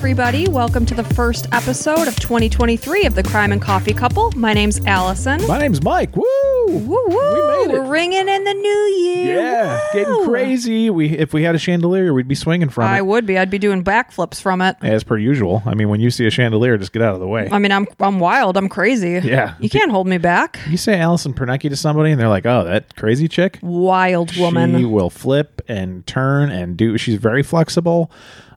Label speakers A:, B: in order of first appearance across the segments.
A: everybody. Welcome to the first episode of 2023 of the Crime and Coffee Couple. My name's Allison.
B: My name's Mike. Woo!
A: Woo woo!
B: We made it.
A: We're ringing in the new year.
B: Yeah,
A: Woo!
B: getting crazy. We if we had a chandelier, we'd be swinging from
A: I
B: it.
A: I would be. I'd be doing backflips from it.
B: As per usual. I mean, when you see a chandelier, just get out of the way.
A: I mean, I'm I'm wild. I'm crazy.
B: Yeah.
A: You can't hold me back.
B: you say Allison Pernecki to somebody, and they're like, "Oh, that crazy chick."
A: Wild woman.
B: She will flip and turn and do. She's very flexible.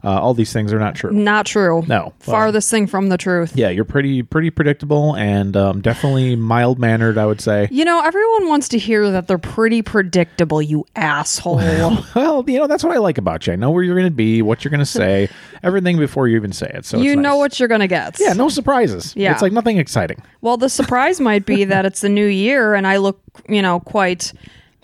B: Uh, all these things are not true.
A: Not true.
B: No.
A: Farthest thing from the truth.
B: Yeah, you're pretty pretty predictable and um, definitely mild mannered. I would say.
A: You know, everyone wants to hear that they're pretty predictable, you asshole.
B: Well, you know that's what I like about you. I know where you're going to be, what you're going to say, everything before you even say it. So
A: you know what you're going to get.
B: Yeah, no surprises.
A: Yeah.
B: it's like nothing exciting.
A: Well, the surprise might be that it's the new year and I look, you know, quite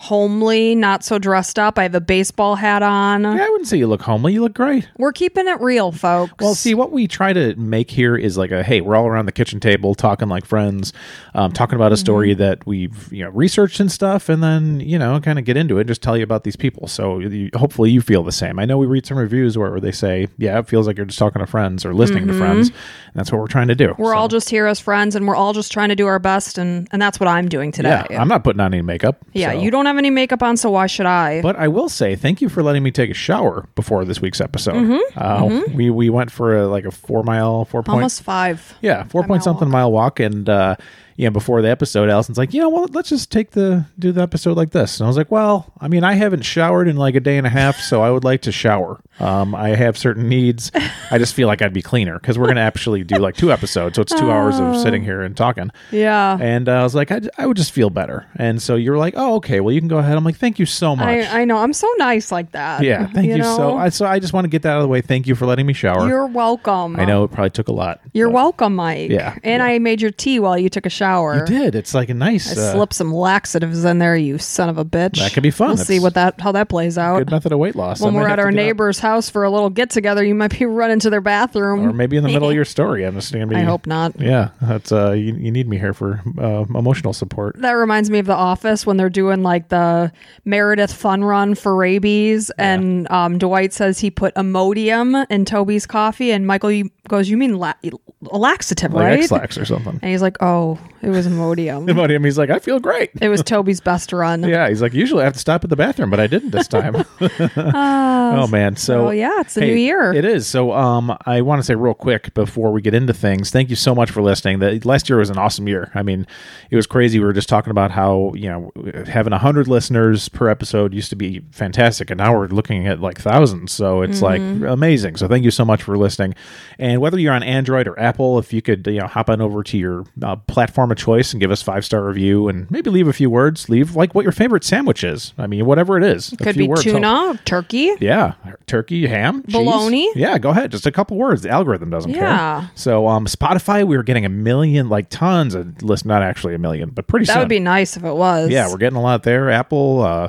A: homely, not so dressed up. I have a baseball hat on.
B: Yeah, I wouldn't say you look homely. You look great.
A: We're keeping it real, folks.
B: Well, see, what we try to make here is like a hey, we're all around the kitchen table talking like friends, um, talking about a
A: Mm-hmm.
B: story that we've you know researched and stuff, and then you know kind of get into it, and just tell you about these people. So you, hopefully you feel the same. I know we read some reviews where they say, yeah, it feels like you're just talking to friends or listening to friends, and that's what we're trying to do.
A: Mm-hmm. we're
B: So,
A: all just here as friends and we're all just trying to do our best and and that's what I'm doing today.
B: yeah. I'm not putting on any makeup.
A: Yeah,
B: so-
A: you don't have any makeup on, so why should I?
B: But I will say thank you for letting me take a shower before this week's episode. Uh, We we went for a, like a four mile, four point,
A: Mm-hmm. Almost five.
B: yeah, four point
A: mile
B: something mile walk, and uh, you know before the episode, Allison's like, you know what, let's just take the do the episode like this, and I was like, well, I mean, I haven't showered in like a day and a half, so I would like to shower. Um, I have certain needs. I just feel like I'd be cleaner because we're gonna actually do like two episodes, so it's two hours of sitting here and talking.
A: Yeah.
B: And uh, I was like, I, I would just feel better. And so you're like, oh, okay, well, you can go ahead. I'm like, thank you so much.
A: I, I know. I'm so nice like that.
B: Yeah, thank you, so.
A: know?
B: I so I just want to get that out of the way. Thank you for letting me shower.
A: You're welcome.
B: I know it probably took a lot.
A: You're
B: but
A: welcome, Mike.
B: Yeah,
A: And
B: yeah.
A: I made your tea while you took a shower.
B: You did. It's like a nice.
A: I
B: uh,
A: slipped some laxatives in there, you son of a bitch.
B: That could be fun.
A: We'll see what that how that plays out.
B: good method of weight loss.
A: When
B: might
A: we're at our
B: up.
A: neighbor's house for a little get together, you might be running to their bathroom.
B: or maybe in the middle of your story. I'm just gonna be.
A: I hope not.
B: Yeah, that's uh, you, you need me here for uh, emotional support.
A: That reminds me of The Office when they're doing like the Meredith fun run for rabies, and um, Dwight says he put Imodium in Toby's coffee, and Michael goes, "You mean la- laxative,
B: Like
A: right?"
B: X-Lax or something.
A: And he's like, "Oh, it was Imodium.
B: Him, he's like, I feel great.
A: it was Toby's best run."
B: Yeah, he's like, usually I have to stop at the bathroom, but I didn't this time. oh man, so
A: well, yeah, it's the
B: hey,
A: new year.
B: It is. So, um, I want to say real quick before we get into things, thank you so much for listening. The last year was an awesome year. I mean, it was crazy. We were just talking about how you know having hundred listeners per episode used to be fantastic, and now we're looking at like thousands. So it's like amazing. So thank you so much for listening. And whether you're on Android or Apple, if you could you know hop on over to your uh, platform of choice and give us five star review and maybe leave a few words. Leave like what your favorite sandwich is. I mean, whatever it is. A
A: Could
B: few
A: be
B: words help.
A: tuna, turkey.
B: Yeah, turkey, ham, cheese.
A: Bologna?
B: Yeah, go ahead. Just a couple words. The algorithm doesn't
A: Yeah.
B: care. So, um, Spotify, we were getting a million, like tons of list. Not actually a million, but pretty
A: That
B: soon.
A: would be nice if it was.
B: yeah, we're getting a lot there. Apple, uh,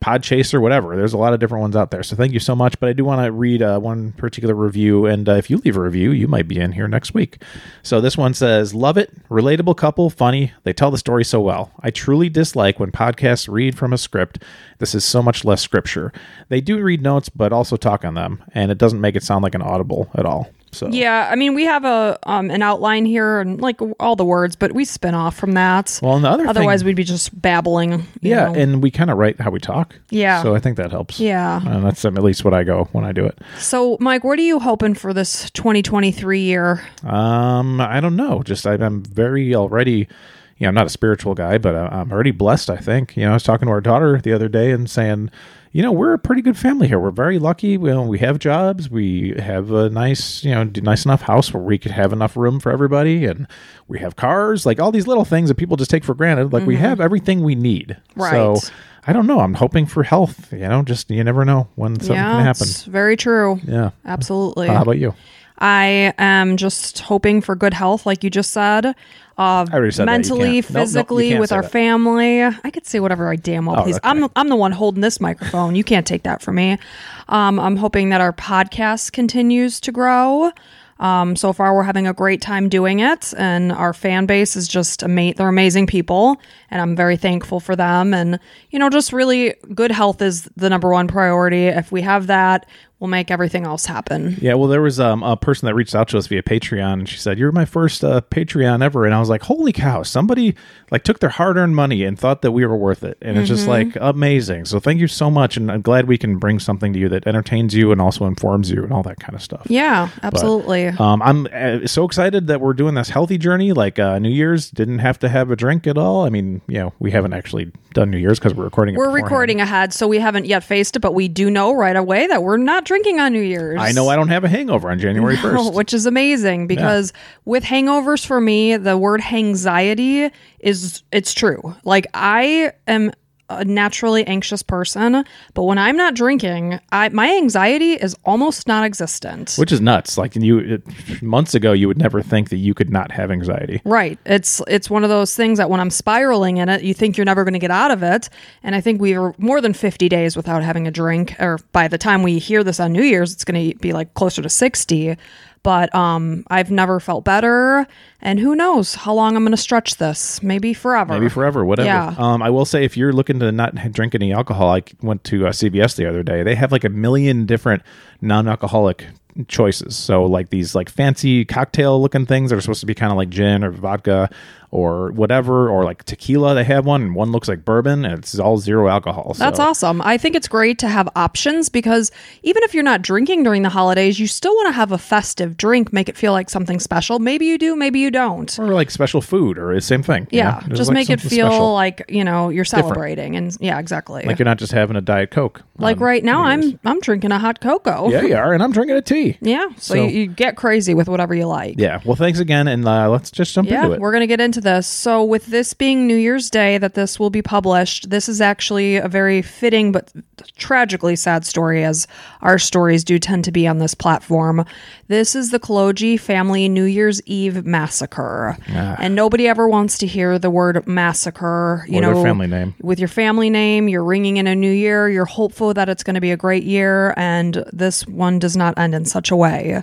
B: Podchaser, whatever. There's a lot of different ones out there. So thank you so much. But I do want to read uh, one particular review, and uh, if you leave a review, you might be in here next week. So this one says, "Love it, relatable couple, funny. They tell the story so well. I truly dislike when podcasts read from a script. This is so much less scripture. They do read notes, but also talk on them, and it doesn't make it sound like an audible at all." So
A: Yeah, I mean, we have a um, an outline here and like all the words, but we spin off from that.
B: Well, and the other thing-
A: otherwise we'd be just babbling. you
B: Yeah,
A: know.
B: and we kind of write how we talk.
A: Yeah.
B: So I think that helps.
A: Yeah.
B: And that's um, at least what I go when I do it.
A: so, Mike, what are you hoping for this 2023 year?
B: Um, I don't know. Just I, I'm very already. You know, I'm not a spiritual guy, but I- I'm already blessed. I think. You know, I was talking to our daughter the other day and saying, you know, we're a pretty good family here. We're very lucky. We, we have jobs. We have a nice, you know, nice enough house where we could have enough room for everybody, and we have cars. Like all these little things that people just take for granted. Like we have everything we need.
A: Mm-hmm. Right.
B: So I don't know. I'm hoping for health. You know, just you never know when something
A: yeah,
B: can happen.
A: it's very true.
B: Yeah.
A: Absolutely.
B: How about you?
A: I am just hoping for good health, like you just said. Uh, mentally,
B: can't. Nope, nope,
A: physically, with our
B: that.
A: family. I could say whatever I damn well
B: Oh,
A: please.
B: okay.
A: I'm the, I'm the one holding this microphone. You can't take that from me. Um, I'm hoping that our podcast continues to grow. Um, so far, we're having a great time doing it, and our fan base is just ama- they're amazing people, and I'm very thankful for them. And you know, just really good health is the number one priority. If we have that, will make everything else happen.
B: Yeah, well, there was um, a person that reached out to us via Patreon, and she said, "You're my first uh, Patreon ever," and I was like, "Holy cow!" Somebody like took their hard-earned money and thought that we were worth it, and it's just like amazing. So thank you so much, and I'm glad we can bring something to you that entertains you and also informs you and all that kind of stuff.
A: Yeah, absolutely.
B: Um, I'm uh, so excited that we're doing this healthy journey. Like uh, New Year's, didn't have to have a drink at all. I mean, you know, we haven't actually done New Year's because we're recording. it
A: we're
B: beforehand.
A: recording ahead, so we haven't yet faced it, but we do know right away that we're not drinking on New Year's.
B: I know I don't have a hangover on January first.
A: which is amazing because with hangovers for me, the word anxiety is it's true. Like I am a naturally anxious person, but when I'm not drinking, I my anxiety is almost non-existent.
B: Which is nuts. Like you, it, months ago, you would never think that you could not have anxiety.
A: Right. It's it's one of those things that when I'm spiraling in it, you think you're never going to get out of it. And I think we were more than 50 days without having a drink. Or by the time we hear this on New Year's, it's going to be like closer to 60. But um, I've never felt better, and who knows how long I'm going to stretch this? Maybe forever.
B: Maybe forever, whatever.
A: Yeah.
B: Um, I will say, if you're looking to not drink any alcohol, I went to uh, CVS the other day. They have like a million different non-alcoholic choices. So like these like fancy cocktail looking things that are supposed to be kind of like gin or vodka or whatever, or like tequila. They have one, and one looks like bourbon, and it's all zero alcohol. So.
A: That's awesome. I think it's great to have options because even if you're not drinking during the holidays, you still want to have a festive drink, make it feel like something special. Maybe you do, maybe you don't.
B: Or like special food, or the same thing. you
A: Yeah,
B: know?
A: just
B: like
A: make it feel
B: special.
A: like you know you're celebrating, and yeah, exactly.
B: like you're not just having a diet coke.
A: Like right now, I'm I'm drinking a hot cocoa.
B: Yeah, you are, and I'm drinking a tea.
A: Yeah, so,
B: So-
A: you, you get crazy with whatever you like.
B: Yeah. Well, thanks again, and uh, let's just jump
A: Yeah,
B: into it.
A: we're to get into this. So, with this being New Year's Day that this will be published, this is actually a very fitting but tragically sad story, as our stories do tend to be on this platform. This is the Kologi family New Year's Eve massacre. Ah. And nobody ever wants to hear the word massacre. You
B: Or
A: know,
B: family name.
A: with your family name, you're ringing in a new year, you're hopeful that it's going to be a great year, and this one does not end in such a way.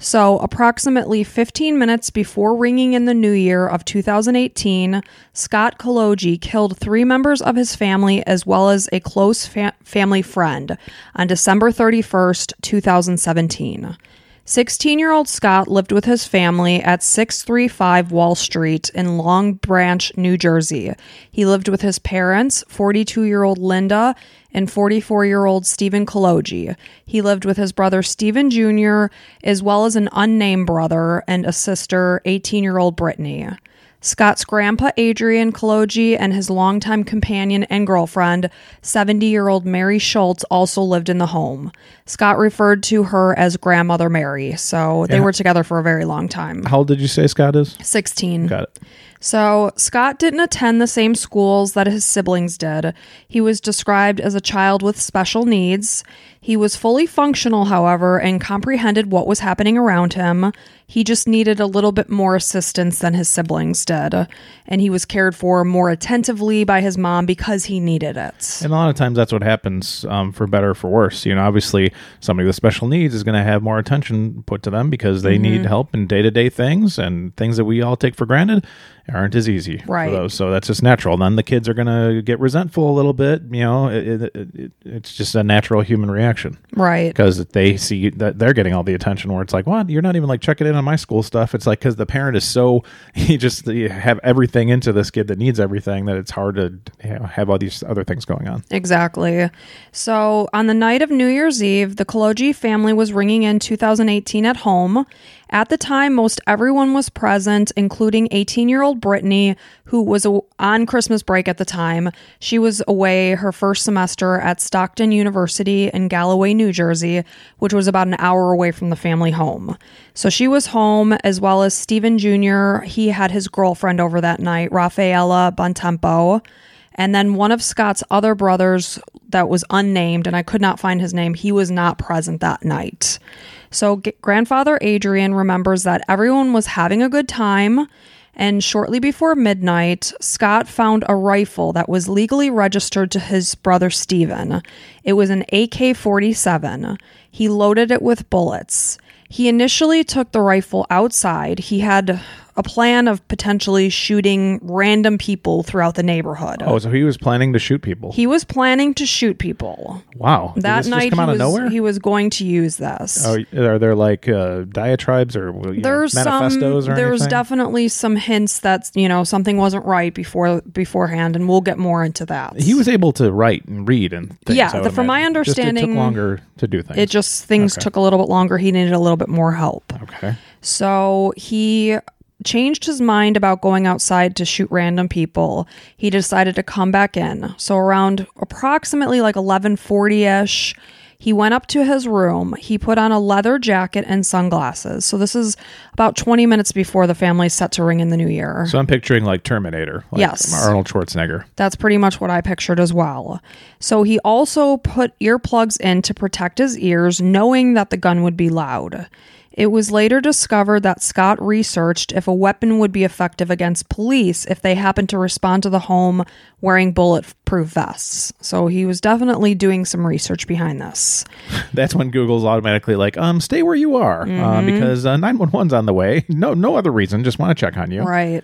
A: So, approximately 15 minutes before ringing in the new year of 2018, Scott Kologi killed three members of his family as well as a close fa- family friend on December 31st, 2017. 16 year old Scott lived with his family at 635 Wall Street in Long Branch, New Jersey. He lived with his parents, 42 year old Linda and 44 year old Stephen Kologi. He lived with his brother Stephen Jr., as well as an unnamed brother and a sister, 18 year old Brittany. Scott's grandpa Adrian Kologi and his longtime companion and girlfriend, 70 year old Mary Schultz, also lived in the home. Scott referred to her as Grandmother Mary, so they
B: Yeah.
A: were together for a very long time.
B: How old did you say Scott is?
A: 16.
B: Got it.
A: So, Scott didn't attend the same schools that his siblings did. He was described as a child with special needs. He was fully functional, however, and comprehended what was happening around him. He just needed a little bit more assistance than his siblings did. And he was cared for more attentively by his mom because he needed it.
B: And a lot of times that's what happens um, for better or for worse. You know, obviously somebody with special needs is going to have more attention put to them because they
A: Mm-hmm.
B: need help in day to day things and things that we all take for granted aren't as easy
A: Right.
B: for those. So that's just natural. Then the kids are going to get resentful a little bit. You know, it, it, it, it's just a natural human reaction
A: Right.
B: because they see that they're getting all the attention where it's like, what? You're not even like checking in on my school stuff. It's like because the parent is so, you just you have everything into this kid that needs everything that it's hard to you know, have all these other things going on.
A: Exactly. So, on the night of New Year's Eve, the Kologi family was ringing in 2018 at home. At the time, most everyone was present, including 18 year old Brittany, who was on Christmas break at the time. She was away her first semester at Stockton University in Galloway, New Jersey, which was about an hour away from the family home. So she was home, as well as Stephen Jr. He had his girlfriend over that night, Rafaela Bontempo. And then one of Scott's other brothers that was unnamed, and I could not find his name, he was not present that night. So g- grandfather Adrian remembers that everyone was having a good time. And shortly before midnight, Scott found a rifle that was legally registered to his brother Stephen. It was an AK 47. He loaded it with bullets. He initially took the rifle outside. He had a plan of potentially shooting random people throughout the neighborhood.
B: Oh, so he was planning to shoot people.
A: He was planning to shoot people.
B: wow. Did
A: That night he was,
B: nowhere?
A: he was going to use this.
B: Oh, are there like uh, diatribes or you know,
A: there's
B: manifestos
A: some
B: or
A: there's
B: anything?
A: definitely some hints that you know something wasn't right before beforehand and we'll get more into that
B: he was able to write and read and things,
A: Yeah, the- from my
B: imagine. Just it
A: understanding,
B: took longer to do things.
A: it just things
B: Okay.
A: took a little bit longer he needed a little bit more help
B: okay.
A: so he changed his mind about going outside to shoot random people he decided to come back in so around approximately like 1140ish he went up to his room he put on a leather jacket and sunglasses so this is about 20 minutes before the family's set to ring in the new year
B: So I'm picturing like Terminator. Like
A: Yes.
B: Arnold Schwarzenegger.
A: That's pretty much what I pictured as well. So he also put earplugs in to protect his ears, knowing that the gun would be loud. It was later discovered that Scott researched if a weapon would be effective against police if they happened to respond to the home wearing bulletproof vests. So he was definitely doing some research behind this.
B: That's when Google's automatically like, um, stay where you are uh,
A: Mm-hmm.
B: because uh, 911's on the way. No, no other reason. Just want to check on you.
A: Right.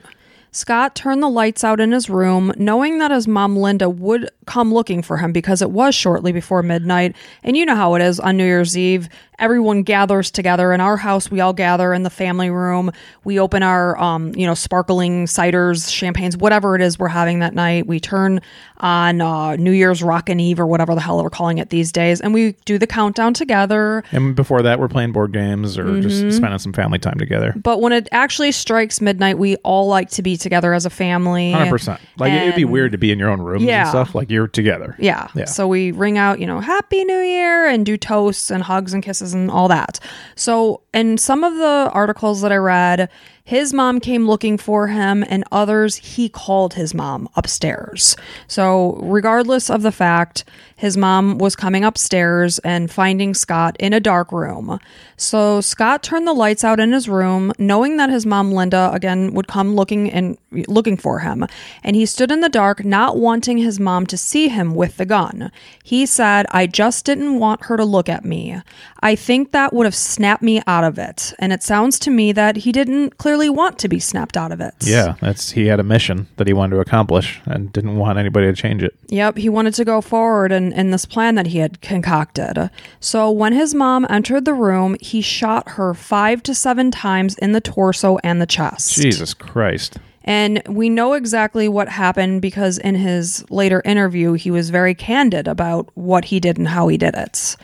A: Scott turned the lights out in his room, knowing that his mom Linda would come looking for him because it was shortly before midnight. And you know how it is on New Year's Eve. Everyone gathers together. In our house, we all gather in the family room. We open our, um, you know, sparkling ciders, champagnes, whatever it is we're having that night. We turn on uh, New Year's Rockin' Eve or whatever the hell we're calling it these days. And we do the countdown together.
B: And before that, we're playing board games or
A: Mm-hmm.
B: just spending some family time together.
A: But when it actually strikes midnight, we all like to be together as a family.
B: 100%. Like, it'd be weird to be in your own rooms
A: Yeah.
B: and stuff. Like, you're together.
A: Yeah.
B: Yeah.
A: So we ring out, you know, Happy New Year and do toasts and hugs and kisses and all that. So, in some of the articles that I read, his mom came looking for him, and others, he called his mom upstairs. So, regardless of the fact, his mom was coming upstairs and finding Scott in a dark room. So, Scott turned the lights out in his room, knowing that his mom, Linda, again would come looking and looking for him. And he stood in the dark, not wanting his mom to see him with the gun. He said, I just didn't want her to look at me. I think that would have snapped me out of it. And it sounds to me that he didn't want to be snapped out of it.
B: Yeah, that's he had a mission that he wanted to accomplish and didn't want anybody to change it.
A: Yep, he wanted to go forward in, in this plan that he had concocted. So when his mom entered the room, he shot her five to seven times in the torso and the chest.
B: Jesus Christ.
A: And we know exactly what happened because in his later interview, he was very candid about what he did and how he did it.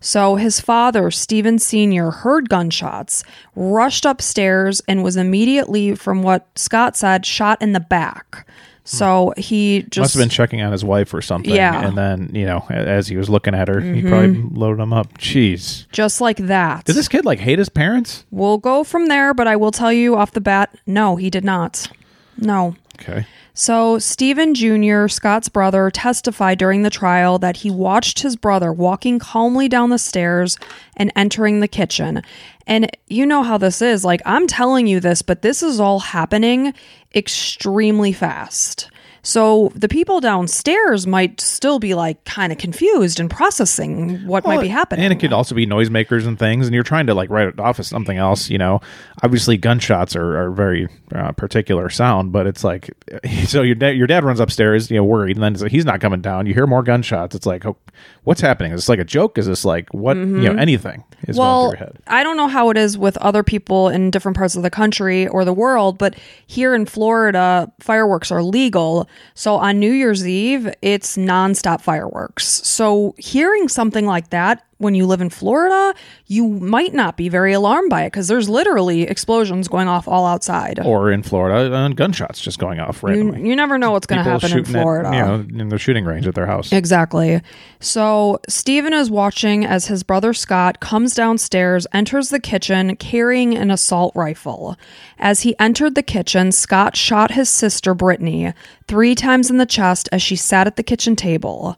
A: So his father, Stephen Sr., heard gunshots, rushed upstairs, and was immediately, from what Scott said, shot in the back. So he just
B: Must have been checking on his wife or something.
A: Yeah. Mm-hmm.
B: And then, you know, as he was looking at her, he probably loaded him up. Jeez.
A: just like that.
B: Did this kid like hate his parents?
A: We'll go from there, but I will tell you off the bat, no, he did not. No.
B: Okay.
A: So, Stephen Jr., Scott's brother, testified during the trial that he watched his brother walking calmly down the stairs and entering the kitchen. And you know how this is. Like, I'm telling you this, but this is all happening extremely fast. So, the people downstairs might still be like kind of confused and processing what might be happening.
B: And it could also be noisemakers and things, and you're trying to like write it off as something else. You know, obviously gunshots are, are very uh, particular sound, but it's like so your dad your dad runs upstairs, you know, worried, and then like, he's not coming down. You hear more gunshots. It's like, oh, what's happening? Is this like a joke? Is this like what you know anything is
A: Mm-hmm. well,
B: going through your head?
A: I don't know how it is with other people in different parts of the country or the world, but here in Florida, fireworks are legal. So on New Year's Eve, it's nonstop fireworks. So hearing something like that when you live in Florida, you might not be very alarmed by it because there's literally explosions going off all outside.
B: Or in Florida, uh, gunshots just going off
A: You,
B: randomly.
A: you never know what's going to happen in
B: shooting at,
A: Florida.
B: you know, in the shooting range at their house.
A: Exactly. So Stephen is watching as his brother Scott comes downstairs, enters the kitchen carrying an assault rifle. As he entered the kitchen, Scott shot his sister Brittany three times in the chest as she sat at the kitchen table.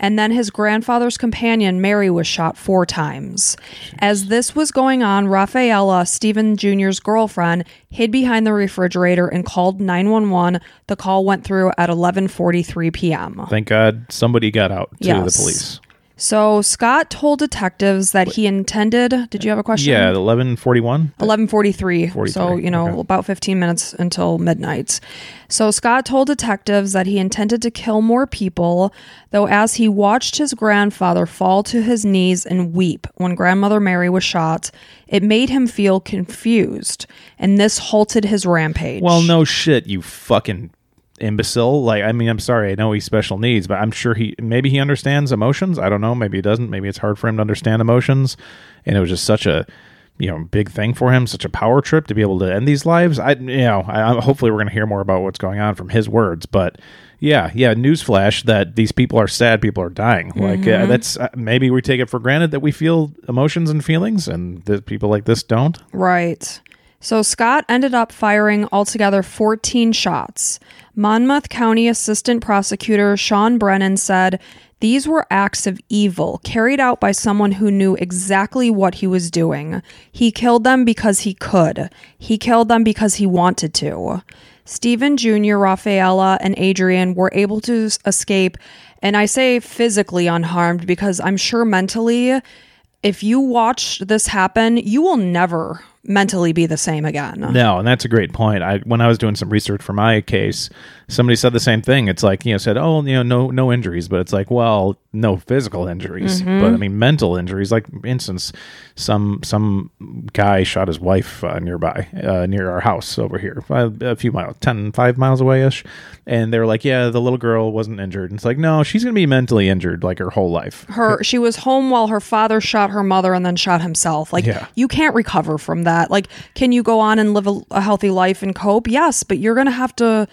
A: And then his grandfather's companion, Mary, was shot four times. As this was going on, Rafaela, Stephen Jr.'s girlfriend, hid behind the refrigerator and called 911. The call went through at 11:43 p.m.
B: Thank God somebody got out to
A: Yes.
B: the police.
A: So Scott told detectives that he intended. Did you have a question?
B: Yeah, eleven forty one.
A: 1143 so you know
B: okay.
A: about 15 minutes until midnight so scott told detectives that he intended to kill more people though as he watched his grandfather fall to his knees and weep when grandmother mary was shot it made him feel confused and this halted his rampage
B: Well, no shit, you fucking imbecile. Like, I mean, I'm sorry, I know he's special needs, but I'm sure he maybe he understands emotions. I don't know. Maybe he doesn't. Maybe it's hard for him to understand emotions, and it was just such a you know big thing for him, such a power trip to be able to end these lives. I you know, I, hopefully we're going to hear more about what's going on from his words, but. Yeah, yeah. Newsflash: that these people are sad. People are dying. Like uh, that's uh, maybe we take it for granted that we feel emotions and feelings, and that people like this don't.
A: Right. So Scott ended up firing altogether 14 shots. Monmouth County Assistant Prosecutor Sean Brennan said these were acts of evil carried out by someone who knew exactly what he was doing. He killed them because he could. He killed them because he wanted to. Stephen Jr., Rafaela, and Adrian were able to escape, and I say physically unharmed because I'm sure mentally if you watch this happen, you will never mentally be the same again.
B: No, and that's a great point. I when I was doing some research for my case, somebody said the same thing. It's like you know said, oh, you know, no no injuries, but it's like, well, no physical injuries,
A: Mm-hmm.
B: but I mean mental injuries. Like for instance, some some guy shot his wife uh, nearby, uh, near our house over here, a, a few miles, 10, 5 miles away ish, and they were like, yeah, the little girl wasn't injured. And it's like, no, she's gonna be mentally injured like her whole life.
A: Her she was home while her father shot her mother and then shot himself. Like
B: Yeah.
A: you can't recover from that. Like can you go on and live a, a healthy life and cope? Yes, but you're going to have to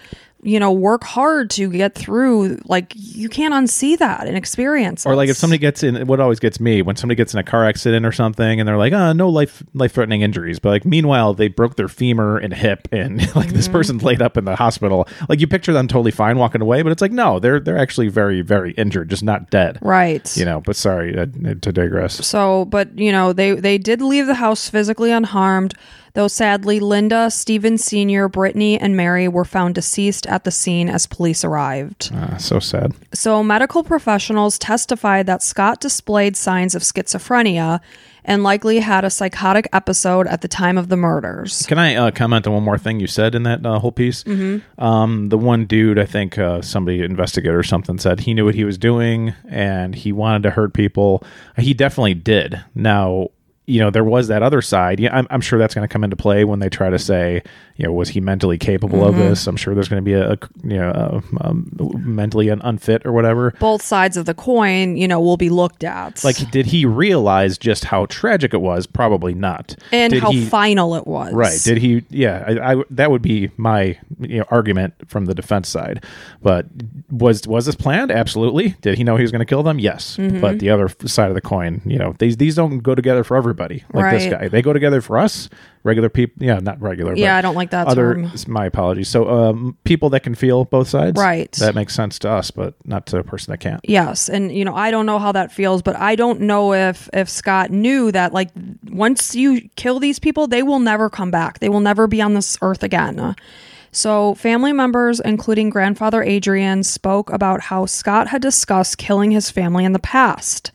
A: you know work hard to get through like you can't unsee that and experience
B: Or like if somebody gets in, what always gets me when somebody gets in a car accident or something, and they're like, "Ah, no life life threatening injuries," but like meanwhile they broke their femur and hip, and like this
A: Mm-hmm.
B: person's laid up in the hospital. Like you picture them totally fine walking away, but it's like no, they're they're actually very very injured, just not dead.
A: right
B: You know. But sorry uh, to digress.
A: So, but you know, they they did leave the house physically unharmed, though sadly Linda, Stephen Sr., Brittany, and Mary were found deceased at the scene as police arrived.
B: Ah, so sad.
A: So, medical professionals testified that Scott displayed signs of schizophrenia and likely had a psychotic episode at the time of the murders.
B: Can I uh, comment on one more thing you said in that uh, whole piece? Mm-hmm. Um, the one dude, I think uh, somebody investigator or something said he knew what he was doing and he wanted to hurt people. He definitely did. Now, you know, there was that other side. Yeah, I'm, I'm sure that's going to come into play when they try to say, you know, was he mentally capable of this? I'm sure there's going to be a, a you know, uh, um, mentally un- unfit or whatever.
A: Both sides of the coin, you know, will be looked at.
B: Like, did he realize just how tragic it was? Probably not.
A: and
B: Did
A: how
B: he-
A: final it was.
B: Right. Did he? Yeah. I, I that would be my you know, argument from the defense side. But was was this planned? Absolutely. Did he know he was going to kill them? Yes.
A: Mm-hmm.
B: But the other side of the coin, you know, these these don't go together for everybody. Like this guy, they go together for us, regular people. Yeah, not regular.
A: Yeah,
B: but
A: I don't like that
B: Other.
A: term.
B: My apologies. So, um, people that can feel both sides.
A: Right.
B: That makes sense to us, but not to a person that can't.
A: Yes, and you know, I don't know how that feels, but I don't know if if Scott knew that like once you kill these people, they will never come back. They will never be on this earth again. So, family members, including grandfather Adrian, spoke about how Scott had discussed killing his family in the past,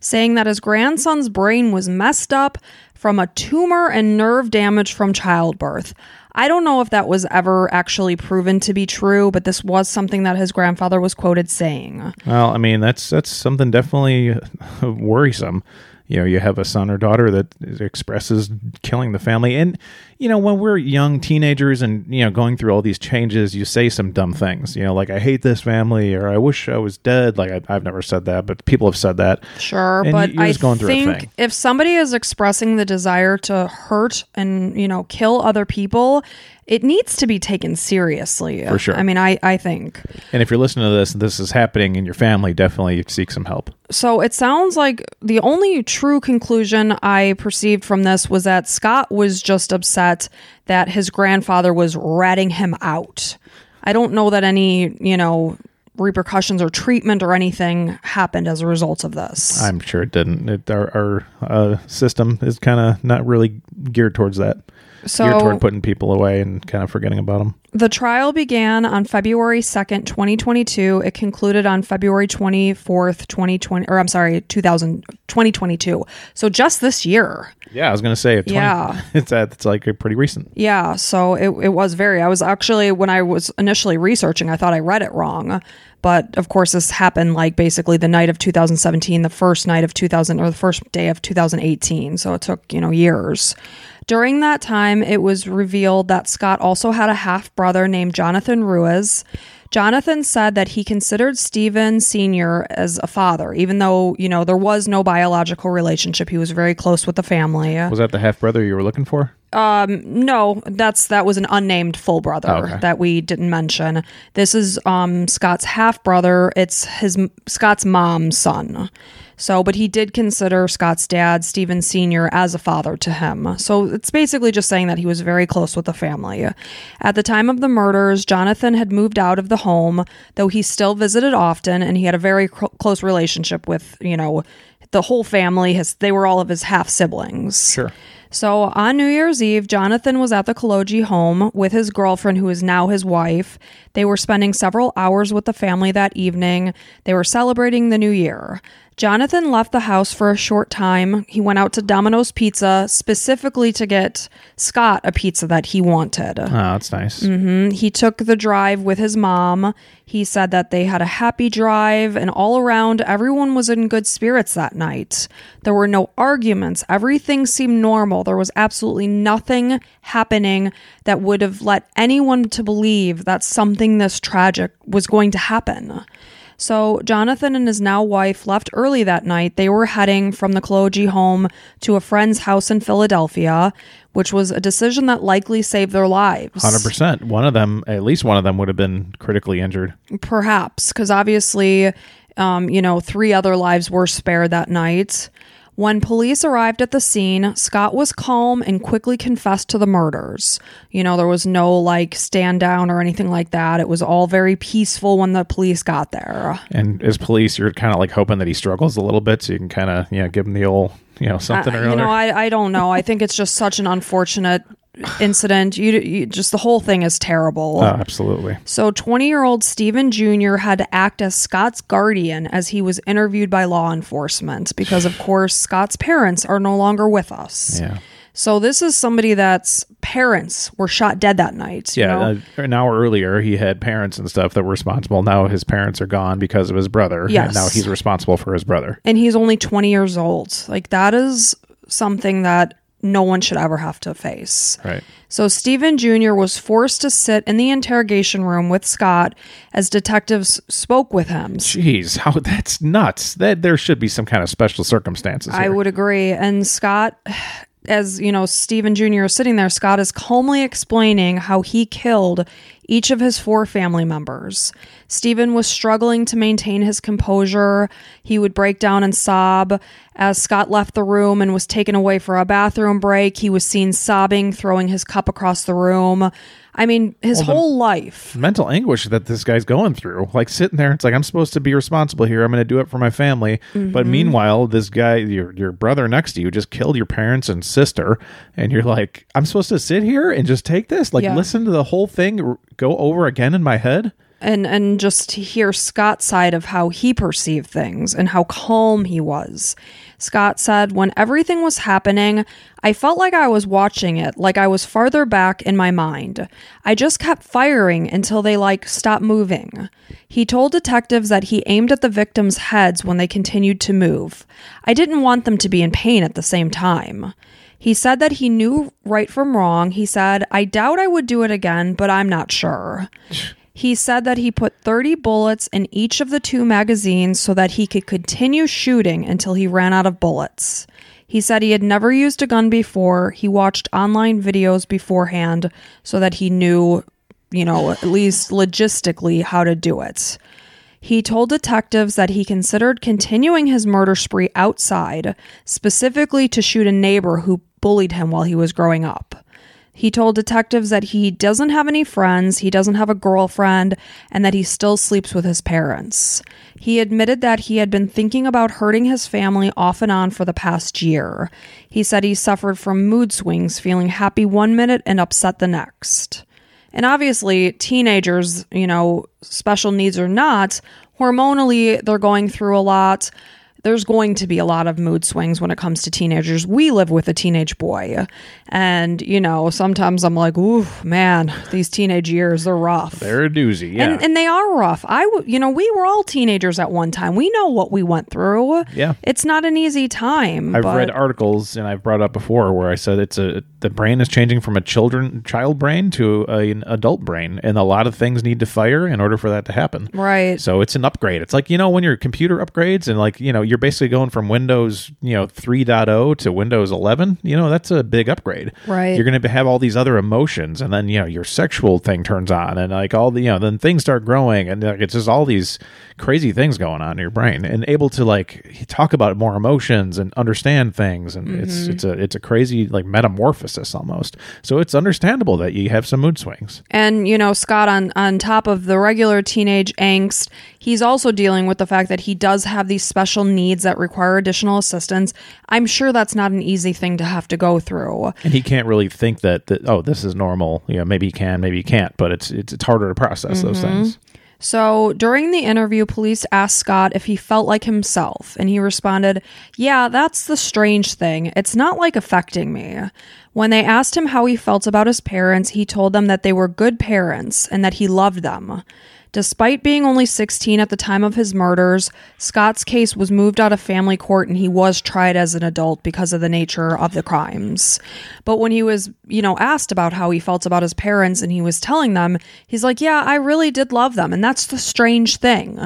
A: saying that his grandson's brain was messed up from a tumor and nerve damage from childbirth. I don't know if that was ever actually proven to be true, but this was something that his grandfather was quoted saying.
B: Well, I mean, that's that's something definitely worrisome. You know, you have a son or daughter that expresses killing the family, and you know, when we're young teenagers and you know going through all these changes, you say some dumb things. You know, like I hate this family, or I wish I was dead. Like I, I've never said that, but people have said that.
A: Sure,
B: And
A: but I
B: just going through a
A: think
B: thing.
A: if somebody is expressing the desire to hurt and you know kill other people, it needs to be taken seriously.
B: For sure.
A: I mean, I I think
B: And if you're listening to this, this is happening in your family, definitely seek some help.
A: so. It sounds like the only true conclusion I perceived from this was that Scott was just upset that his grandfather was ratting him out. I don't know that any you know repercussions or treatment or anything happened as a result of this.
B: I'm sure it didn't. It, our our uh, system is kind of not really geared towards that.
A: So
B: geared toward putting people away and kind of forgetting about them.
A: The trial began on February 2nd, 2022. It concluded on February 24th, 2020, or I'm sorry, 2000, 2022. So just this year.
B: Yeah, I was gonna say, 20,
A: Yeah.
B: it's uh, it's like pretty recent.
A: Yeah, so it, it was very. I was actually, when I was initially researching, I thought I read it wrong. But of course, this happened like basically the night of 2017, the first night of 2000, or the first day of 2018. So it took, you know, years. During that time, it was revealed that Scott also had a half brother named Jonathan Ruiz. Jonathan said that he considered Stephen Sr. as a father, even though, you know, there was no biological relationship. He was very close with the family.
B: Was that the half brother you were looking for?
A: No, that's that was an unnamed full brother
B: Oh, okay.
A: that we didn't mention. This is um Scott's half brother. It's his Scott's mom's son. So, but he did consider Scott's dad, Stephen Sr., as a father to him. So it's basically just saying that he was very close with the family. At the time of the murders, Jonathan had moved out of the home, though he still visited often, and he had a very cl- close relationship with, you know, the whole family. His, they were all of his half siblings.
B: Sure.
A: So on New Year's Eve, Jonathan was at the Kologi home with his girlfriend, who is now his wife. They were spending several hours with the family that evening. They were celebrating the new year. Jonathan left the house for a short time. He went out to Domino's Pizza specifically to get Scott a pizza that he wanted.
B: Oh, that's nice. Mm-hmm.
A: He took the drive with his mom. He said that they had a happy drive, and all around, everyone was in good spirits that night. There were no arguments. Everything seemed normal. There was absolutely nothing happening that would have led anyone to believe that something this tragic was going to happen. So, Jonathan and his now wife left early that night. They were heading from the Kologi home to a friend's house in Philadelphia, which was a decision that likely saved their lives.
B: Hundred percent. One of them, at least one of them, would have been critically injured.
A: Perhaps, because obviously, um, you know, three other lives were spared that night. When police arrived at the scene, Scott was calm and quickly confessed to the murders. You know, there was no like stand down or anything like that. It was all very peaceful when the police got there.
B: And as police, you're kind of like hoping that he struggles a little bit, so you can kind of you know give him the old you know something
A: Uh,
B: or
A: you know, I, I don't know. I think it's just such an unfortunate incident. You, you just the whole thing is terrible.
B: oh, absolutely.
A: So, 20 year old Stephen Jr. had to act as Scott's guardian as he was interviewed by law enforcement because, of course, Scott's parents are no longer with us.
B: Yeah.
A: So, this is somebody that's parents were shot dead that night. you
B: Yeah,
A: know?
B: uh, an hour earlier he had parents and stuff that were responsible. Now his parents are gone because of his brother.
A: Yes.
B: And now he's responsible for his brother.
A: and he's only 20 years old. Like, that is something that no one should ever have to face.
B: Right.
A: So Stephen Jr. was forced to sit in the interrogation room with Scott as detectives spoke with him.
B: Jeez, how that's nuts. That there should be some kind of special circumstances.
A: I would agree. And Scott, as you know, Stephen Jr. is sitting there, Scott is calmly explaining how he killed each of his four family members. Stephen was struggling to maintain his composure. He would break down and sob. As Scott left the room and was taken away for a bathroom break, he was seen sobbing, throwing his cup across the room. I mean, his whole life.
B: mental anguish that this guy's going through. Like sitting there, it's like I'm supposed to be responsible here. I'm going to do it for my family.
A: Mm-hmm.
B: But meanwhile, this guy, your your brother next to you, just killed your parents and sister, and you're like, I'm supposed to sit here and just take this, like
A: Yeah.
B: listen to the whole thing go over again in my head.
A: and and just to hear Scott's side of how he perceived things and how calm he was. Scott said, "When everything was happening, I felt like I was watching it, like I was farther back in my mind. I just kept firing until they like stopped moving." He told detectives that he aimed at the victims' heads when they continued to move. I didn't want them to be in pain at the same time. He said that he knew right from wrong. He said, I doubt I would do it again, but I'm not sure. He said that he put 30 bullets in each of the two magazines so that he could continue shooting until he ran out of bullets. He said he had never used a gun before. He watched online videos beforehand so that he knew, you know, at least logistically how to do it. He told detectives that he considered continuing his murder spree outside, specifically to shoot a neighbor who bullied him while he was growing up. He told detectives that he doesn't have any friends, he doesn't have a girlfriend, and that he still sleeps with his parents. He admitted that he had been thinking about hurting his family off and on for the past year. He said he suffered from mood swings, feeling happy one minute and upset the next. And obviously, teenagers, you know, special needs or not, hormonally, they're going through a lot there's going to be a lot of mood swings when it comes to teenagers. We live with a teenage boy. And, you know, sometimes I'm like, ooh, man, these teenage years, they're rough.
B: They're a doozy, yeah.
A: And, and they are rough. I, w- you know, we were all teenagers at one time. We know what we went through.
B: Yeah.
A: It's not an easy time.
B: I've
A: but-
B: read articles and I've brought up before where I said it's a the brain is changing from a children child brain to a, an adult brain, and a lot of things need to fire in order for that to happen.
A: Right.
B: So it's an upgrade. It's like you know when your computer upgrades and like you know you're basically going from Windows you know 3.0 to Windows 11. You know that's a big upgrade.
A: Right.
B: You're going to have all these other emotions, and then you know your sexual thing turns on, and like all the you know then things start growing, and like, it's just all these crazy things going on in your brain, and able to like talk about more emotions and understand things, and it's mm-hmm. it's a it's a crazy like metamorphosis almost. So it's understandable that you have some mood swings.
A: And you know, Scott on on top of the regular teenage angst, he's also dealing with the fact that he does have these special needs that require additional assistance. I'm sure that's not an easy thing to have to go through.
B: and he can't really think that, that oh this is normal you know maybe he can maybe he can't but it's it's, it's harder to process those mm-hmm. things
A: So during the interview, police asked Scott if he felt like himself, and he responded, Yeah, that's the strange thing. It's not like affecting me. When they asked him how he felt about his parents, he told them that they were good parents and that he loved them. Despite being only 16 at the time of his murders, Scott's case was moved out of family court and he was tried as an adult because of the nature of the crimes. But when he was, you know, asked about how he felt about his parents and he was telling them, he's like, Yeah, I really did love them. And that's the strange thing.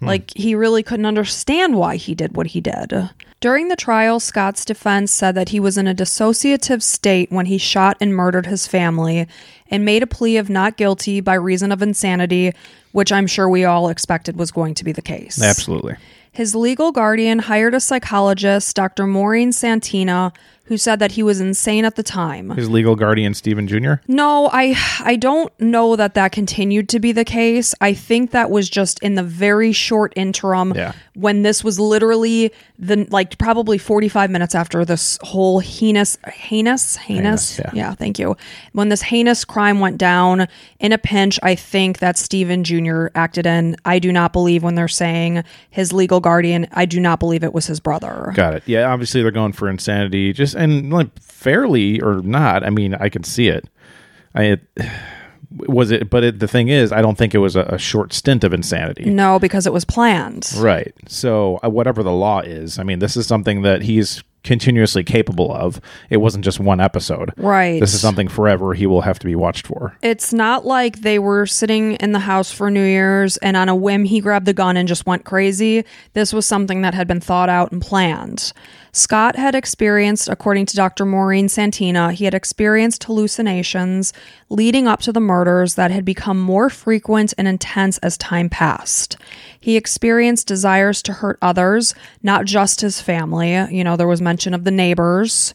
A: Hmm. Like, he really couldn't understand why he did what he did. During the trial, Scott's defense said that he was in a dissociative state when he shot and murdered his family and made a plea of not guilty by reason of insanity, which I'm sure we all expected was going to be the case.
B: absolutely
A: His legal guardian hired a psychologist, Dr. Maureen Santina, who said that he was insane at the time.
B: his legal guardian stephen jr
A: No, I I don't know that that continued to be the case. I think that was just in the very short interim
B: Yeah.
A: when this was literally the like probably 45 minutes after this whole heinous heinous heinous,
B: Heinous, yeah.
A: thank you. When this heinous crime went down in a pinch, I think that Stephen Jr. acted in. I do not believe when they're saying his legal guardian, I do not believe it was his brother.
B: got it yeah obviously they're going for insanity just and like fairly or not i mean i can see it i it, was it but it, the thing is i don't think it was a, a short stint of insanity
A: No, because it was planned.
B: Right. So, uh, whatever the law is, I mean, this is something that he's continuously capable of. It wasn't just one episode.
A: Right.
B: This is something forever he will have to be watched for.
A: It's not like they were sitting in the house for New Year's and on a whim he grabbed the gun and just went crazy. This was something that had been thought out and planned. Scott had experienced, according to Dr. Maureen Santina, he had experienced hallucinations leading up to the murders that had become more frequent and intense as time passed. He experienced desires to hurt others, not just his family. You know, there was mention of the neighbors.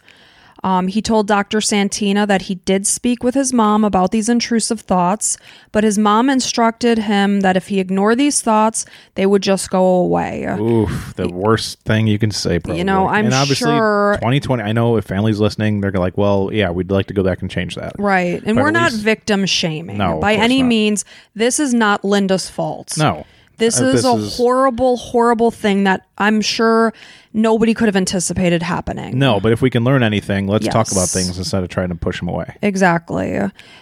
A: Um, he told Dr. Santina that he did speak with his mom about these intrusive thoughts, but his mom instructed him that if he ignored these thoughts, they would just go away.
B: Oof, the worst thing you can say, probably.
A: You know, I'm
B: and obviously,
A: sure-
B: 2020, I know if families listening, they're like, well, yeah, we'd like to go back and change that.
A: Right. And
B: But
A: we're not
B: least-
A: victim shaming.
B: No,
A: By any
B: not.
A: means, this is not Linda's fault.
B: No.
A: This
B: Uh,
A: is
B: this
A: a
B: is-
A: horrible, horrible thing that I'm sure nobody could have anticipated happening.
B: No, but if we can learn anything, let's talk about things instead of trying to push them away.
A: Exactly.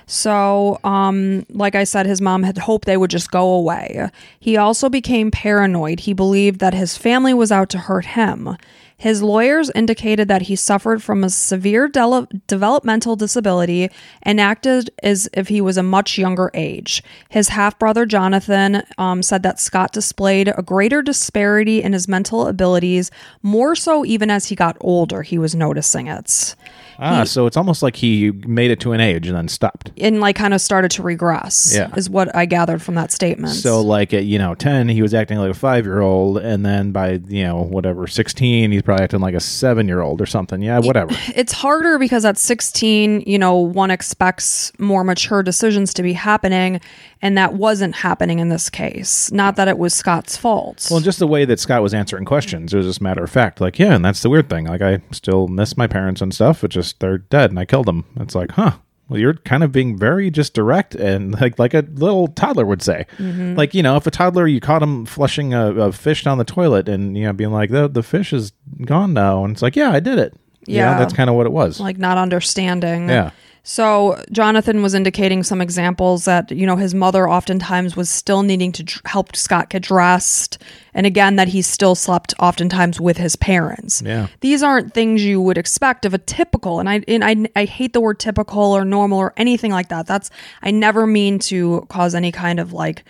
A: So, um, like I said, his mom had hoped they would just go away. He also became paranoid. He believed that his family was out to hurt him. His lawyers indicated that he suffered from a severe de- developmental disability and acted as if he was a much younger age. His half brother Jonathan um, said that Scott displayed a greater disparity in his mental abilities, more so even as he got older, he was noticing it.
B: Ah, so it's almost like he made it to an age and then stopped.
A: and like kind of started to regress.
B: Yeah.
A: is what I gathered from that statement.
B: So like at you know ten, he was acting like a five year old, and then by you know whatever sixteen, he's probably acting like a seven year old or something. Yeah, whatever.
A: it's harder because at 16, you know, one expects more mature decisions to be happening, and that wasn't happening in this case. Not that it was Scott's fault.
B: Well, just the way that Scott was answering questions, it was just matter of fact. Like, yeah, and that's the weird thing. Like, I still miss my parents and stuff. It just they're dead, and I killed them. It's like, huh. Well, you're kind of being very just direct and like like a little toddler would say.
A: Mm-hmm.
B: Like you know, if a toddler you caught him flushing a, a fish down the toilet and you know being like the the fish is gone now, and it's like, yeah, I did it. You know,
A: Yeah.
B: that's kind of what it was.
A: like not understanding.
B: Yeah.
A: So Jonathan was indicating some examples that you know his mother oftentimes was still needing to dr- help Scott get dressed, and again that he still slept oftentimes with his parents.
B: Yeah.
A: these aren't things you would expect of a typical, and I and I I hate the word typical or normal or anything like that. That's I never mean to cause any kind of like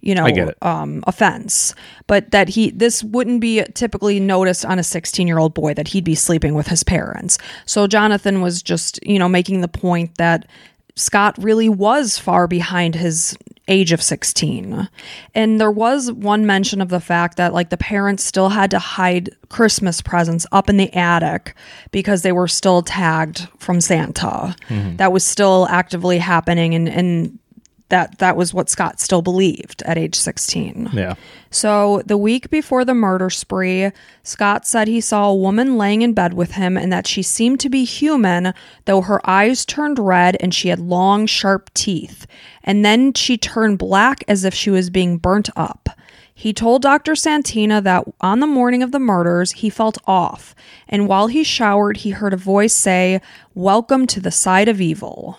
A: you know
B: I get it.
A: um offense. But that he this wouldn't be typically noticed on a 16 year old boy that he'd be sleeping with his parents. So jonathan was just you know making the point that scott really was far behind his age of 16 and there was one mention of the fact that like the parents still had to hide christmas presents up in the attic because they were still tagged from santa. That was still actively happening and and that that was what Scott still believed at age 16.
B: Yeah.
A: So, the week before the murder spree, Scott said he saw a woman laying in bed with him and that she seemed to be human, though her eyes turned red and she had long, sharp teeth. And then she turned black as if she was being burnt up. He told Dr. Santina that on the morning of the murders, he felt off. And while he showered, he heard a voice say, Welcome to the side of evil.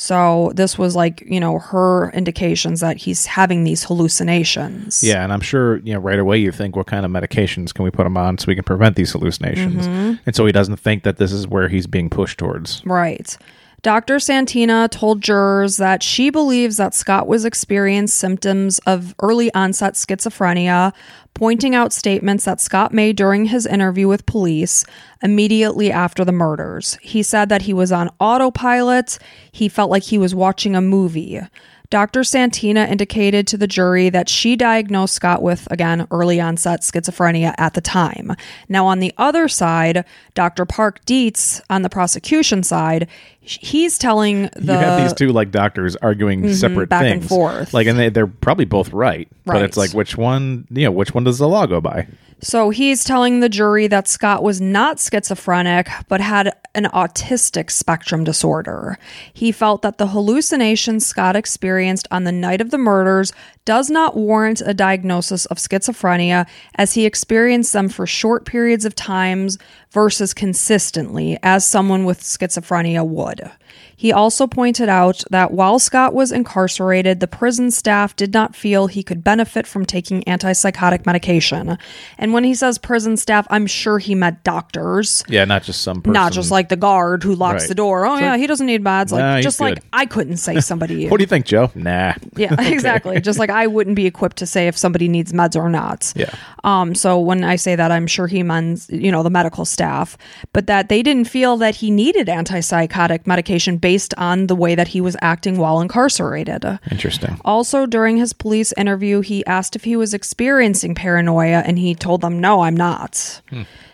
A: So this was like, you know, her indications that he's having these hallucinations.
B: Yeah, and I'm sure you know right away you think, what kind of medications can we put him on so we can prevent these hallucinations? Mm-hmm. And so he doesn't think that this is where he's being pushed towards.
A: Right. Dr. Santina told jurors that she believes that Scott was experiencing symptoms of early onset schizophrenia, pointing out statements that Scott made during his interview with police immediately after the murders. He said that he was on autopilot, he felt like he was watching a movie. Dr. Santina indicated to the jury that she diagnosed Scott with, again, early onset schizophrenia at the time. Now, on the other side, Dr. Park Dietz, on the prosecution side, he's telling the.
B: you have these two like doctors arguing mm-hmm, separate
A: back and
B: things,
A: forth.
B: Like, and they, they're probably both right, but it's like which one? You know, which one does the law go by?
A: So he's telling the jury that Scott was not schizophrenic, but had an autistic spectrum disorder. He felt that the hallucinations Scott experienced on the night of the murders does not warrant a diagnosis of schizophrenia, as he experienced them for short periods of times versus consistently, as someone with schizophrenia would. He also pointed out that while Scott was incarcerated, the prison staff did not feel he could benefit from taking antipsychotic medication. And when he says prison staff, I'm sure he meant doctors.
B: Yeah, not just some person.
A: Not just like the guard who locks
B: Right.
A: the door. Oh yeah, he doesn't need meds. Like
B: Nah, he's
A: just like
B: good.
A: I couldn't say somebody.
B: What do you think, Joe? Nah.
A: yeah, exactly. Just like I wouldn't be equipped to say if somebody needs meds or not.
B: Yeah.
A: Um, so when I say that, I'm sure he means, you know, the medical staff, but that they didn't feel that he needed antipsychotic medication based on the way that he was acting while incarcerated.
B: Interesting.
A: Also, during his police interview, he asked if he was experiencing paranoia, and he told them, no, I'm not.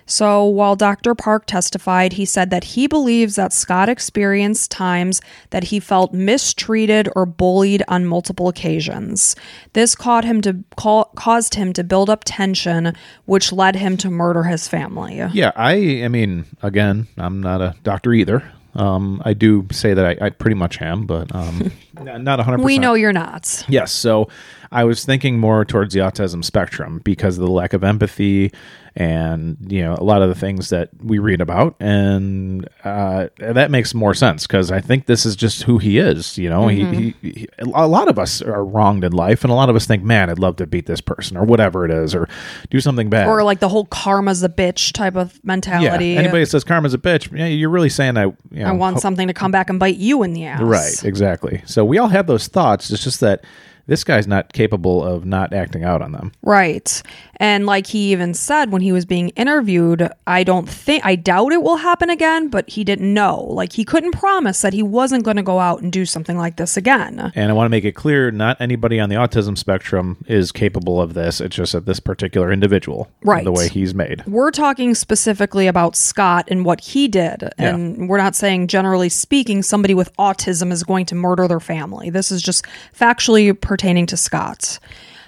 A: So, while Dr. Park testified, he said that he believes that Scott experienced times that he felt mistreated or bullied on multiple occasions. This caused him to call, caused him to build up tension, which led him to murder his family.
B: Yeah, I. I mean, again, I'm not a doctor either. Um, I do say that I, I pretty much am, but um, not 100.
A: We know you're not.
B: Yes. So I was thinking more towards the autism spectrum because of the lack of empathy and, you know, a lot of the things that we read about. And uh, that makes more sense because I think this is just who he is. You know, he, he, he, a lot of us are wronged in life, and a lot of us think, man, I'd love to beat this person or whatever it is or do something bad.
A: Or like the whole karma's a bitch type of mentality. yeah.
B: Anybody that says karma's a bitch, yeah, you're really saying I, you know,
A: I want something to come back and bite you in the ass.
B: Right, exactly. So we all have those thoughts. It's just that this guy's not capable of not acting out on them.
A: Right. And like he even said when he was being interviewed, I don't think, I doubt it will happen again, but he didn't know. Like he couldn't promise that he wasn't going to go out and do something like this again.
B: And I want to make it clear not anybody on the autism spectrum is capable of this. It's just that this particular individual,
A: Right.
B: the way he's made.
A: We're talking specifically about Scott and what he did. And we're not saying, generally speaking, somebody with autism is going to murder their family. This is just factually pertaining to Scott.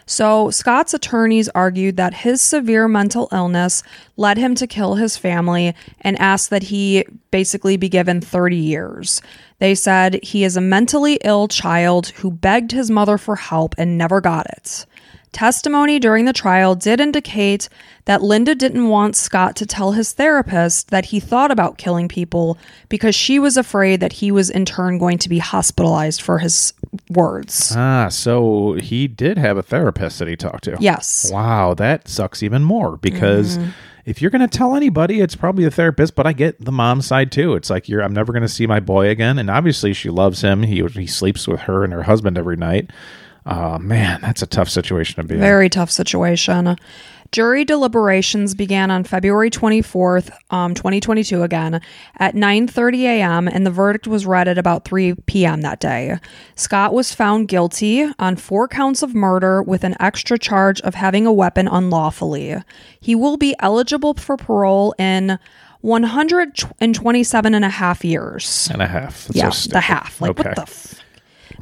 A: So, Scott's attorneys argued that his severe mental illness led him to kill his family and asked that he basically be given 30 years. They said he is a mentally ill child who begged his mother for help and never got it. Testimony during the trial did indicate that Linda didn't want Scott to tell his therapist that he thought about killing people because she was afraid that he was in turn going to be hospitalized for his words.
B: Ah, so he did have a therapist that he talked to.
A: Yes.
B: Wow, that sucks even more because
A: Mm-hmm.
B: if you're going to tell anybody, it's probably a therapist. But I get the mom side too. It's like you're, I'm never going to see my boy again, and obviously she loves him. He he sleeps with her and her husband every night. Oh man, that's a tough situation to be in.
A: Very tough situation. Jury deliberations began on February 24th, um, 2022 again at 9:30 a.m. and the verdict was read at about 3 p.m. that day. Scott was found guilty on four counts of murder with an extra charge of having a weapon unlawfully. He will be eligible for parole in 127 and a half years.
B: and a half. That's
A: yeah,
B: so
A: the half. Like
B: okay.
A: what the f-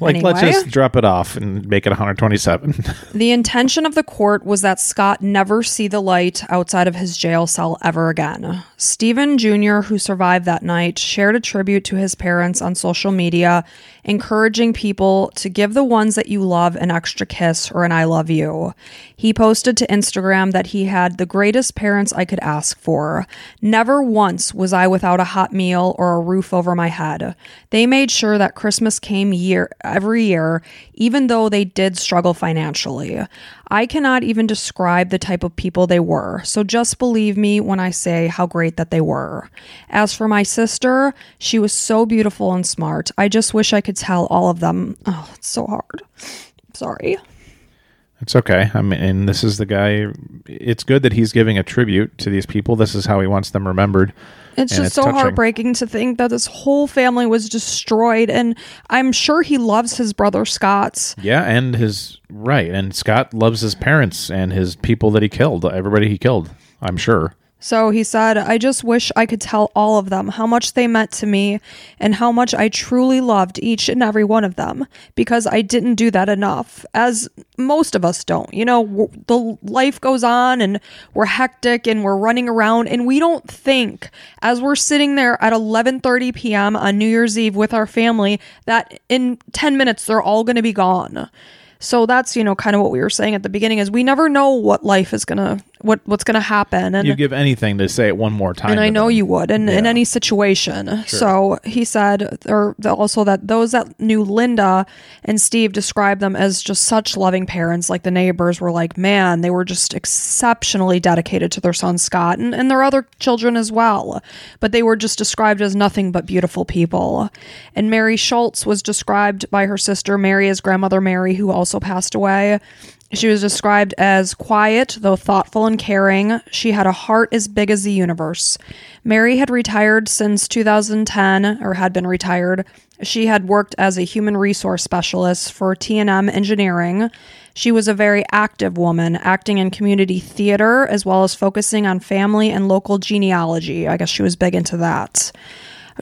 B: like let's just drop it off and make it 127.
A: The intention of the court was that Scott never see the light outside of his jail cell ever again. Stephen Jr., who survived that night, shared a tribute to his parents on social media, encouraging people to give the ones that you love an extra kiss or an I love you. He posted to Instagram that he had the greatest parents I could ask for. Never once was I without a hot meal or a roof over my head. They made sure that Christmas came year every year, even though they did struggle financially. I cannot even describe the type of people they were, so just believe me when I say how great that they were. As for my sister, she was so beautiful and smart. I just wish I could tell all of them. Oh, it's so hard. Sorry.
B: It's okay. I mean, and this is the guy. It's good that he's giving a tribute to these people. This is how he wants them remembered.
A: It's just
B: it's
A: so
B: touching.
A: heartbreaking to think that this whole family was destroyed. And I'm sure he loves his brother Scott.
B: Yeah, and his right. And Scott loves his parents and his people that he killed. Everybody he killed. I'm sure.
A: So he said, I just wish I could tell all of them how much they meant to me and how much I truly loved each and every one of them because I didn't do that enough, as most of us don't. You know, the life goes on and we're hectic and we're running around and we don't think as we're sitting there at 11:30 p.m. on New Year's Eve with our family that in 10 minutes they're all going to be gone. So that's, you know, kind of what we were saying at the beginning is we never know what life is going to what what's going to happen and
B: You give anything to say it one more time.
A: and I know
B: them.
A: you would in, in any situation. So he said, or also that those that knew Linda and Steve described them as just such loving parents. Like the neighbors were like, man, they were just exceptionally dedicated to their son Scott and, and their other children as well. But they were just described as nothing but beautiful people. And Mary Schultz was described by her sister Mary as grandmother Mary, who also passed away. She was described as quiet, though thoughtful and caring. She had a heart as big as the universe. Mary had retired since 2010, or had been retired. She had worked as a human resource specialist for T&M Engineering. She was a very active woman, acting in community theater as well as focusing on family and local genealogy. I guess she was big into that.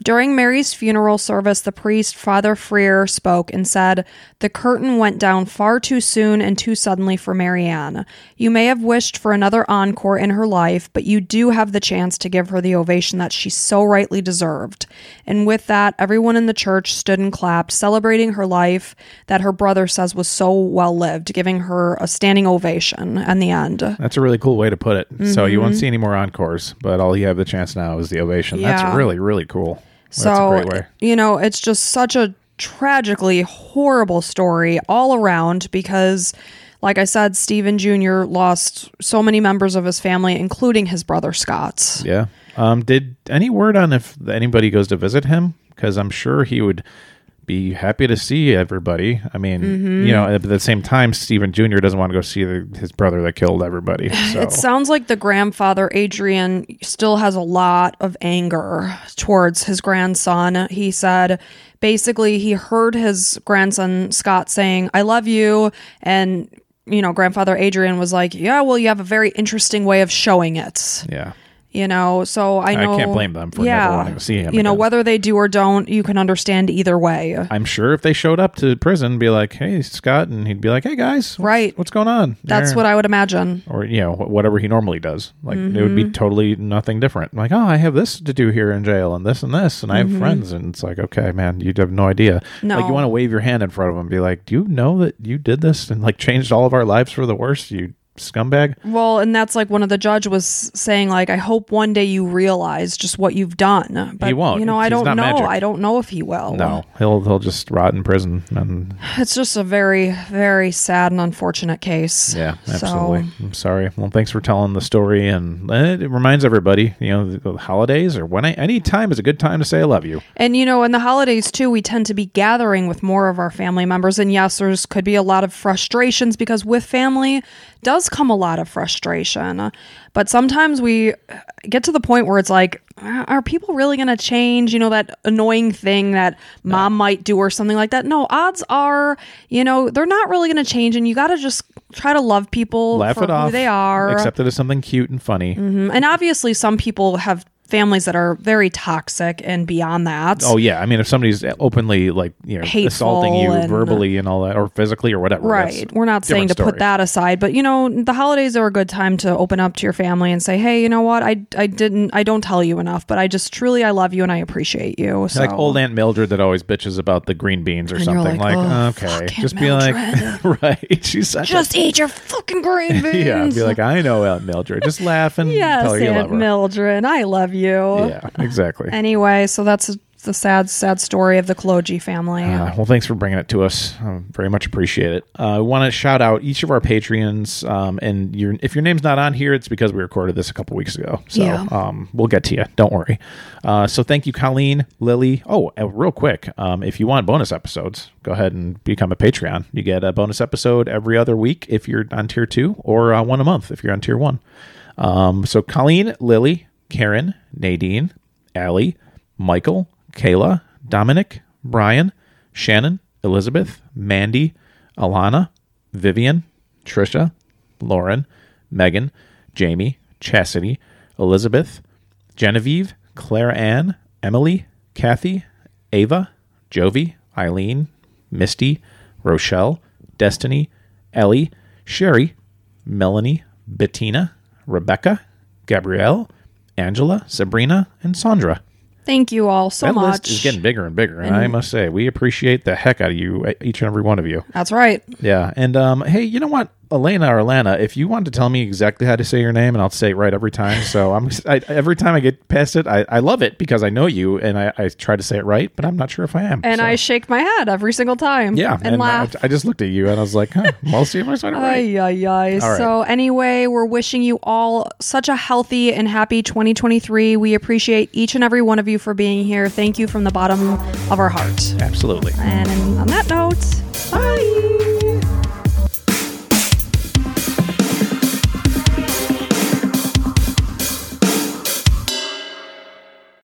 A: During Mary's funeral service, the priest, Father Freer, spoke and said, The curtain went down far too soon and too suddenly for Marianne. You may have wished for another encore in her life, but you do have the chance to give her the ovation that she so rightly deserved. And with that, everyone in the church stood and clapped, celebrating her life that her brother says was so well lived, giving her a standing ovation in the end.
B: That's a really cool way to put it. So you won't see any more encores, but all you have the chance now is the ovation.
A: Mm-hmm. Yeah.
B: That's really, really cool.
A: So
B: a great way.
A: you know it's just such a tragically horrible story all around because like i said stephen jr lost so many members of his family including his brother scott
B: Yeah. Um, did any word on if anybody goes to visit him? Because I'm sure he would be happy to see everybody. I mean,
A: Mm-hmm.
B: you know, at the same time, Stephen Jr. doesn't want to go see the, his brother that killed everybody. So
A: It sounds like the grandfather, Adrian, still has a lot of anger towards his grandson. He said basically he heard his grandson, Scott, saying, I love you. And, you know, grandfather Adrian was like, Yeah, well, you have a very interesting way of showing it.
B: yeah.
A: You know, so I know.
B: i can't blame them for never wanting to see him
A: You know, whether they do or don't, you can understand either way.
B: I'm sure if they showed up to prison, be like, "Hey, Scott," and he'd be like, "Hey, guys, what's,
A: Right.
B: What's going on?"
A: That's what I would imagine.
B: or you know, whatever he normally does. Like it would
A: Mm-hmm.
B: be totally nothing different. Like, oh, I have this to do here in jail, and this and this, and I
A: Mm-hmm.
B: have friends, and it's like, okay, man, you have no idea.
A: No.
B: Like, you want to wave your hand in front of him, and be like, "Do you know that you did this and like changed all of our lives for the worse You scumbag.
A: Well, and that's like one of the judge was saying, like, I hope one day you realize just what you've done. But
B: He won't.
A: You know, I
B: He's
A: don't know.
B: magic.
A: I don't know if he will.
B: No, he'll he'll just rot in prison, and
A: it's just a very, very sad and unfortunate case.
B: Yeah,
A: So-
B: absolutely. I'm sorry. Well, thanks for telling the story, and it reminds everybody, you know, the, the holidays or when I, any time is a good time to say I love you.
A: And you know, in the holidays too, we tend to be gathering with more of our family members. And yes, there's could be a lot of frustrations because with family does come a lot of frustration. But sometimes we get to the point where it's like, are people really going to change? You know, that annoying thing that mom might do or something like that. No, odds are, you know, they're not really going to change. And you got to just try to love people
B: Laugh
A: for
B: it
A: who
B: off.
A: they are.
B: Accept it as something cute and funny.
A: Mhm. And obviously, some people have families that are very toxic and beyond that.
B: Oh yeah, I mean, if somebody's openly like you know
A: Hateful
B: assaulting you
A: and-
B: verbally and all that, or physically or whatever,
A: Right. We're not saying to
B: different
A: put that aside, but you know, the holidays are a good time to open up to your family and say, "Hey, you know what? I I didn't I don't tell you enough, but I just truly I love you and I appreciate you." So
B: Like old Aunt Mildred that always bitches about the green beans or
A: And
B: something.
A: like,
B: Like,
A: "Oh,
B: okay, just be like, right? She's such
A: just eat your fucking green beans.
B: yeah. Be like, I know Aunt Mildred. Just laugh and
A: yes,
B: tell her you love
A: Aunt
B: her.
A: Mildred, I love you.
B: Yeah, exactly.
A: Anyway, so that's the sad, sad story of the Kologi family.
B: Uh, well, thanks for bringing it to us. I very much appreciate it. Uh, I want to shout out each of our Patreons. Um, and your, if your name's not on here, it's because we recorded this a couple weeks ago. So
A: Yeah.
B: um, we'll get to you. Don't worry. Uh, so thank you, Colleen, Lily. Oh, uh, real quick. Um, if you want bonus episodes, go ahead and become a Patreon. You get a bonus episode every other week if you're on tier two, or uh, one a month if you're on tier one. Um, so Colleen, Lily, Karen, Nadine, Allie, Michael, Kayla, Dominic, Brian, Shannon, Elizabeth, Mandy, Alana, Vivian, Trisha, Lauren, Megan, Jamie, Chastity, Elizabeth, Genevieve, Claire Ann, Emily, Kathy, Ava, Jovi, Eileen, Misty, Rochelle, Destiny, Ellie, Sherry, Melanie, Bettina, Rebecca, Gabrielle, Angela, Sabrina, and Sandra.
A: Thank you all so
B: that
A: much.
B: list is getting bigger and bigger, and I must say we appreciate the heck out of you, e, each and every one of you.
A: That's right.
B: Yeah, and um, hey, you know what, Elena or Alana, if you want to tell me exactly how to say your name, and I'll say it right every time. So I'm I, every time I get past it, I, I love it because I know you, and I, I try to say it right, but I'm not sure if I am.
A: And
B: so.
A: I shake my head every single time.
B: yeah,
A: And,
B: I,
A: laugh.
B: I just looked at you and I was like, huh, well, see if I said it right.
A: Ay, ay,
B: right.
A: So, anyway, we're wishing you all such a healthy and happy 2023. We appreciate each and every one of you for being here. Thank you from the bottom of our heart.
B: Absolutely.
A: And on that note, bye.